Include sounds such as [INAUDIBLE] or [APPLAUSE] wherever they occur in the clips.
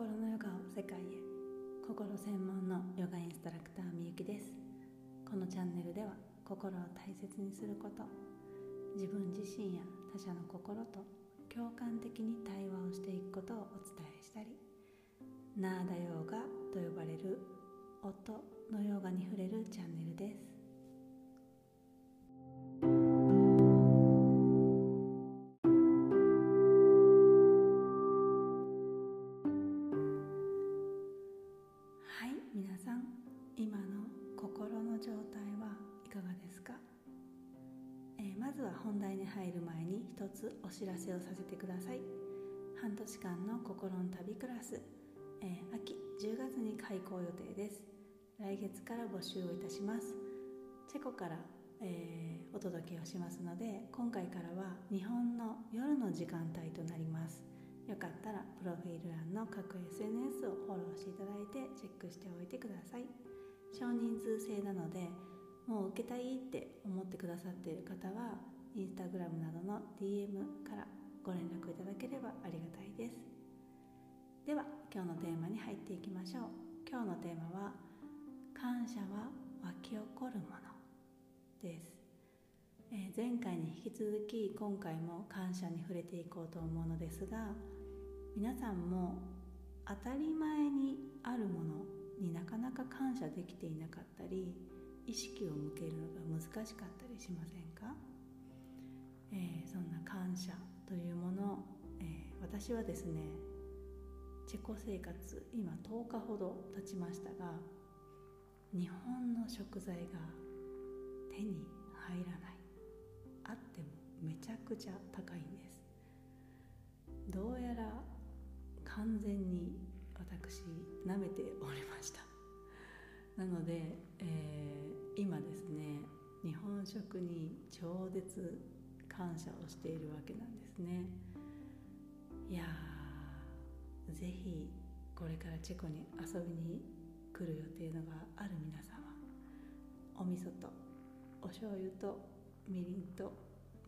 心のヨガを世界へ。心専門のヨガインストラクターみゆきです。このチャンネルでは心を大切にすること自分自身や他者の心と共感的に対話をしていくことをお伝えしたりナーダヨガと呼ばれる音のヨガに触れるチャンネルです。知らせをさせてください。半年間の心の旅クラス、えー、秋10月に開校予定です。来月から募集をいたします。チェコから、えー、お届けをしますので今回からは日本の夜の時間帯となります。よかったらプロフィール欄の各 SNS をフォローしていただいてチェックしておいてください。少人数制なのでもう受けたいって思ってくださっている方はインスタグラムなどの DM からご連絡いただければありがたいです。では今日のテーマに入っていきましょう。今日のテーマは感謝は湧き起こるものです、えー、前回に引き続き今回も感謝に触れていこうと思うのですが皆さんも当たり前にあるものになかなか感謝できていなかったり意識を向けるのが難しかったりしませんえー、そんな感謝というもの、えー、私はですねチェコ生活今10日ほど経ちましたが日本の食材が手に入らない。あってもめちゃくちゃ高いんです。どうやら完全に私舐めておりました。なので、えー、今ですね日本食に超絶感謝をしているわけなんですね。いやーぜひこれからチェコに遊びに来る予定のがある皆様お味噌とお醤油とみりんと、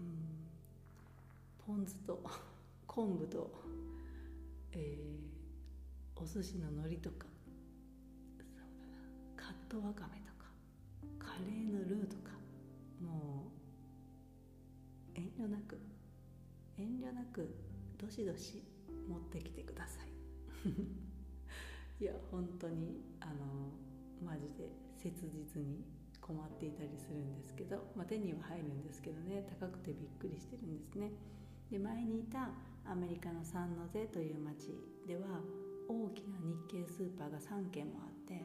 うん、ポン酢と [LAUGHS] 昆布と、えー、お寿司の海苔とかそうだなカットわかめとかカレーのルーとかもう遠慮なく遠慮なくどしどし持ってきてください。[LAUGHS] いや本当にあのマジで切実に困っていたりするんですけど、まあ、手には入るんですけどね高くてびっくりしてるんですね。で前にいたアメリカのサンノゼという町では大きな日系スーパーが3軒もあって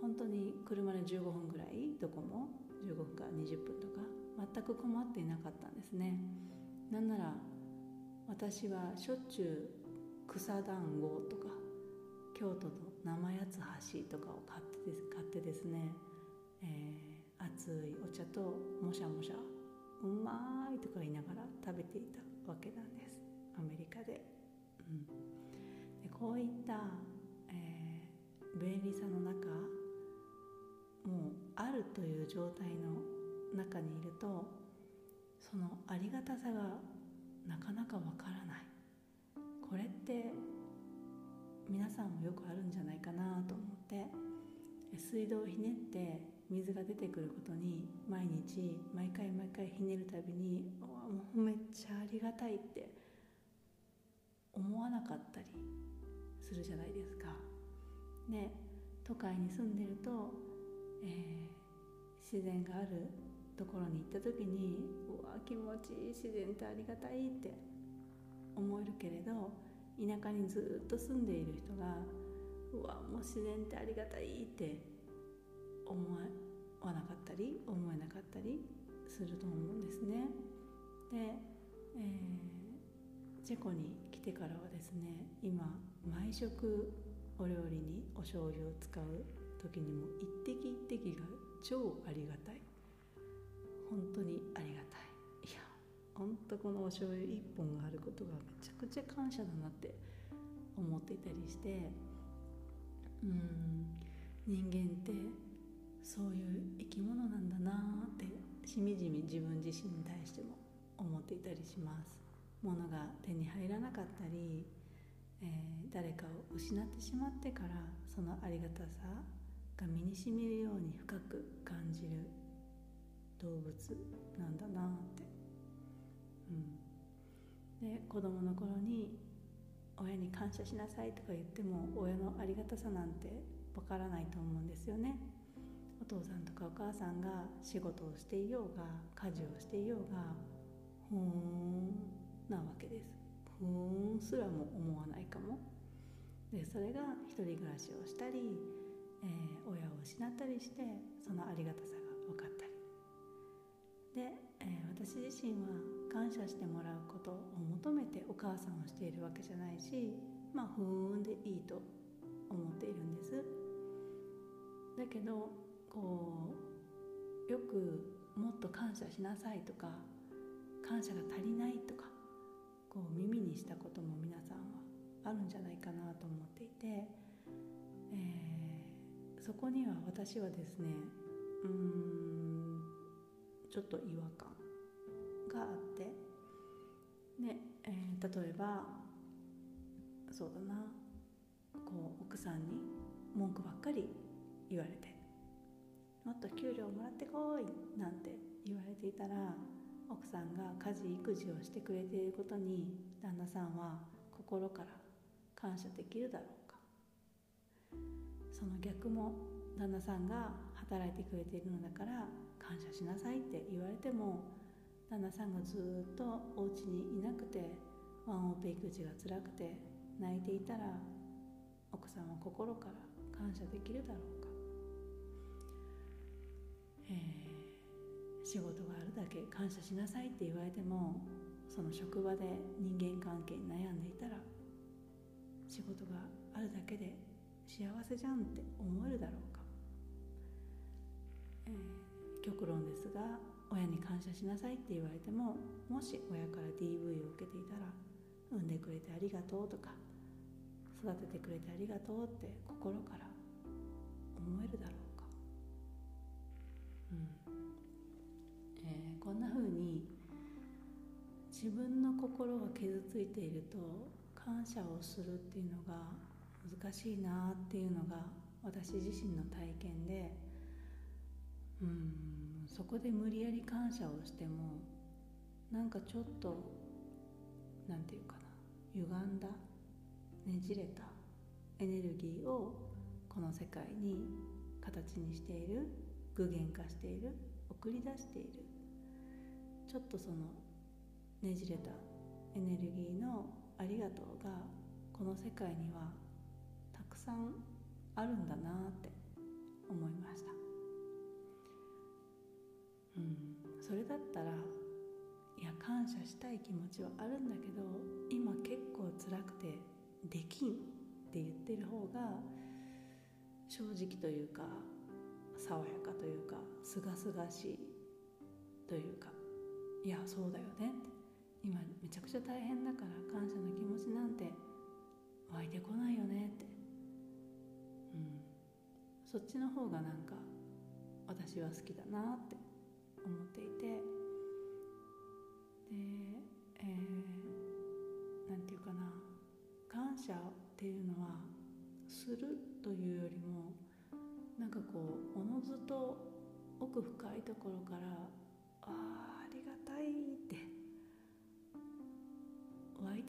本当に車で15分ぐらいどこも15分か20分とか全く困っていなかったんですね。なんなら私はしょっちゅう草団子とか京都の生八つ橋とかを買ってです買ってですね、えー、熱いお茶ともしゃもしゃうまいとか言いながら食べていたわけなんです。アメリカで,、うん、でこういった、えー、便利さの中もうあるという状態の中にいるとそのありがたさがなかなかわからないこれって皆さんもよくあるんじゃないかなと思って水道をひねって水が出てくることに毎日毎回毎回ひねるたびにわもうめっちゃありがたいって思わなかったりするじゃないですか。で都会に住んでると、えー、自然があるところに行った時にうわ気持ちいい自然ってありがたいって思えるけれど田舎にずっと住んでいる人がうわもう自然ってありがたいって思わなかったり思えなかったりすると思うんですね。で、えー、チェコに来てからはですね今毎食お料理にお醤油を使う時にも一滴一滴が超ありがたい本当にありがたい。いや本当このお醤油一本があることがめちゃくちゃ感謝だなって思っていたりしてうん人間ってそういう生き物なんだなってしみじみ自分自身に対しても思っていたりします。物が手に入らなかったり、えー、誰かを失ってしまってからそのありがたさが身にしみるように深く感じる動物なんだなって、うん、で子供の頃に親に感謝しなさいとか言っても親のありがたさなんてわからないと思うんですよね。お父さんとかお母さんが仕事をしていようが家事をしていようがふーんなわけです。ふーんすらも思わないかも。でそれが一人暮らしをしたり、えー、親を失ったりしてそのありがたさが分かったり。で、えー、私自身は感謝してもらうことを求めてお母さんをしているわけじゃないしまあふーんでいいと思っているんです。だけどこうよくもっと感謝しなさいとか感謝が足りないとかこう耳にしたことも皆さんはあるんじゃないかなと思っていて、えー、そこには私はですねうんちょっと違和感があって。で、えー、例えばそうだな。こう奥さんに文句ばっかり言われて。もっと給料もらってこいなんて言われていたら奥さんが家事育児をしてくれていることに旦那さんは心から感謝できるだろうか。その逆も旦那さんが働いてくれているのだから感謝しなさいって言われても旦那さんがずっとお家にいなくてワンオペ育児が辛くて泣いていたら奥さんは心から感謝できるだろうか、えー仕事があるだけ感謝しなさいって言われてもその職場で人間関係に悩んでいたら仕事があるだけで幸せじゃんって思えるだろうか、えー、極論ですが親に感謝しなさいって言われてももし親から DV を受けていたら産んでくれてありがとうとか育ててくれてありがとうって心から思えるだろうか、うん。えーこんな風に自分の心が傷ついていると感謝をするっていうのが難しいなっていうのが私自身の体験でうん。そこで無理やり感謝をしてもなんかちょっと何て言うかな。歪んだねじれたエネルギーをこの世界に形にしている具現化している送り出している。ちょっとそのねじれたエネルギーのありがとうがこの世界にはたくさんあるんだなって思いました。うん。それだったらいや感謝したい気持ちはあるんだけど今結構辛くてできんって言ってる方が正直というか爽やかというかすがすがしいというかいやそうだよね。って今めちゃくちゃ大変だから感謝の気持ちなんて湧いてこないよねって。うん。そっちの方がなんか私は好きだなって。思っていて。でえー、なんていうかな。感謝っていうのはするというよりもなんかこうおのずと奥深いところからあありがたい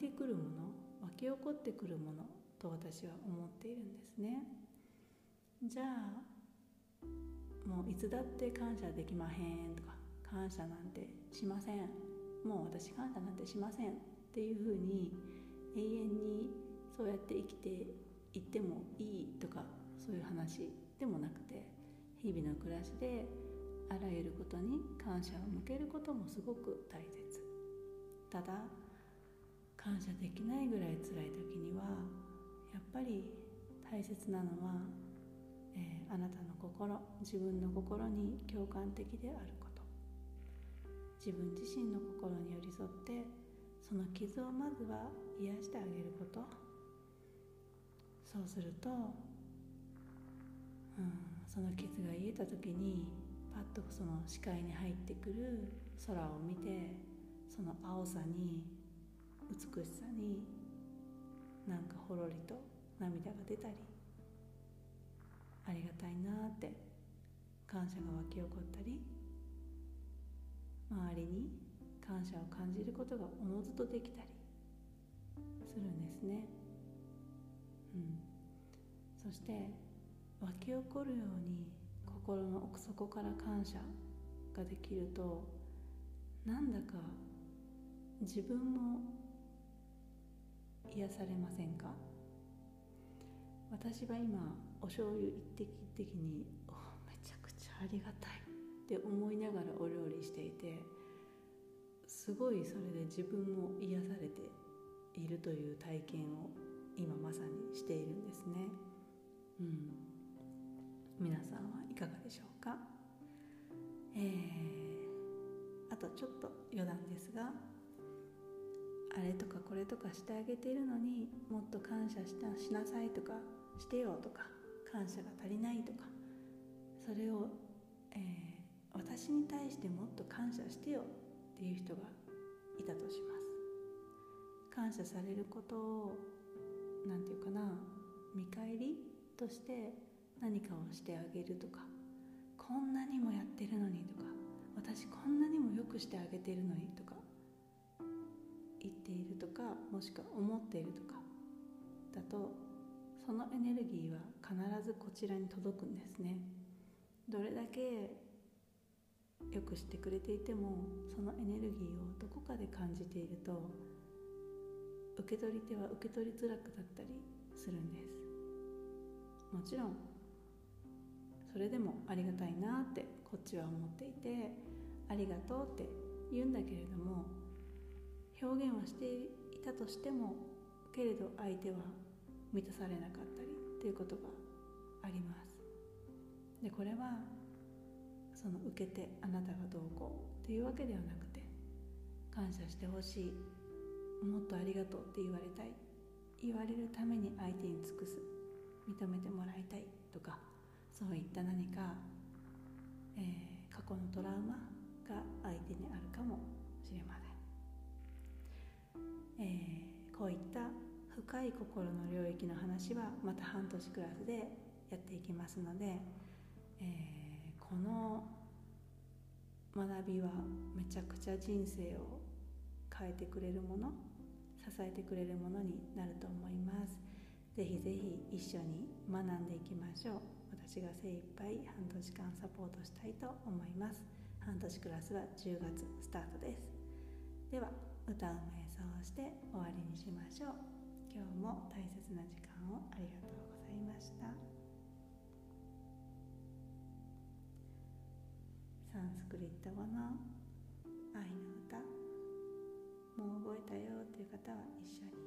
ってくるもの湧き起こってくるものと私は思っているんですね。じゃあもういつだって感謝できまへんとか感謝なんてしません。もう私感謝なんてしませんっていうふうに永遠にそうやって生きていってもいいとかそういう話でもなくて日々の暮らしであらゆることに感謝を向けることもすごく大切。ただ感謝できないぐらい辛い時にはやっぱり大切なのは、えー、あなたの心自分の心に共感的であること。自分自身の心に寄り添ってその傷をまずは癒してあげること。そうすると、うん、その傷が癒えた時にパッとその視界に入ってくる空を見てその青さに美しさになんかほろりと涙が出たりありがたいなって感謝が湧き起こったり周りに感謝を感じることがおのずとできたりするんですね。うん、そして湧き起こるように心の奥底から感謝ができるとなんだか自分も癒されませんか？私は今お醤油一滴一滴にめちゃくちゃありがたい。って思いながらお料理していてすごいそれで自分も癒されているという体験を今まさにしているんですね。うん、皆さんはいかがでしょうか、えー、あとちょっと余談ですがあれとかこれとかしてあげているのにもっと感謝したしなさいとかしてよとか感謝が足りないとかそれを、えー、私に対してもっと感謝してよっていう人がいたとします。感謝されることを何て言うかな見返りとして何かをしてあげるとかこんなにもやってるのにとか私こんなにもよくしてあげてるのにとか言っているとかもしくは思っているとかだとそのエネルギーは必ずこちらに届くんですね。どれだけよくしてくれていてもそのエネルギーをどこかで感じていると受け取り手は受け取りづらくなったりするんです。もちろんそれでもありがたいなってこっちは思っていてありがとうって言うんだけれども表現はしていたとしてもけれど相手は満たされなかったりっていうことがあります。でこれはその受けてあなたがどうこうっていうわけではなくて感謝してほしいもっとありがとうって言われたい言われるために相手に尽くす認めてもらいたいとかそういった何か、えー、過去のトラウマが相手にあるかもしれません、えー、こういった深い心の領域の話はまた半年クラスでやっていきますので、えー、この学びはめちゃくちゃ人生を変えてくれるもの支えてくれるものになると思います。ぜひぜひ一緒に学んでいきましょう。私が精一杯半年間サポートしたいと思います。半年クラスは10月スタートです。では歌う瞑想をして終わりにしましょう。今日も大切な時間をありがとうございました。サンスクリット語の愛の歌もう覚えたよっていう方は一緒に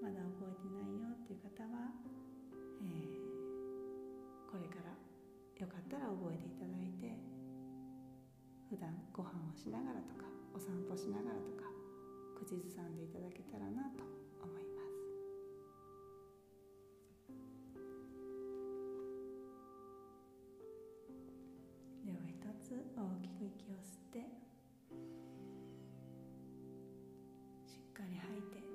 まだ覚えてないよっていう方は、えー、これからよかったら覚えていただいて普段ご飯をしながらとかお散歩しながらとか口ずさんでいただけたらなとず大きく息を吸ってしっかり吐いて。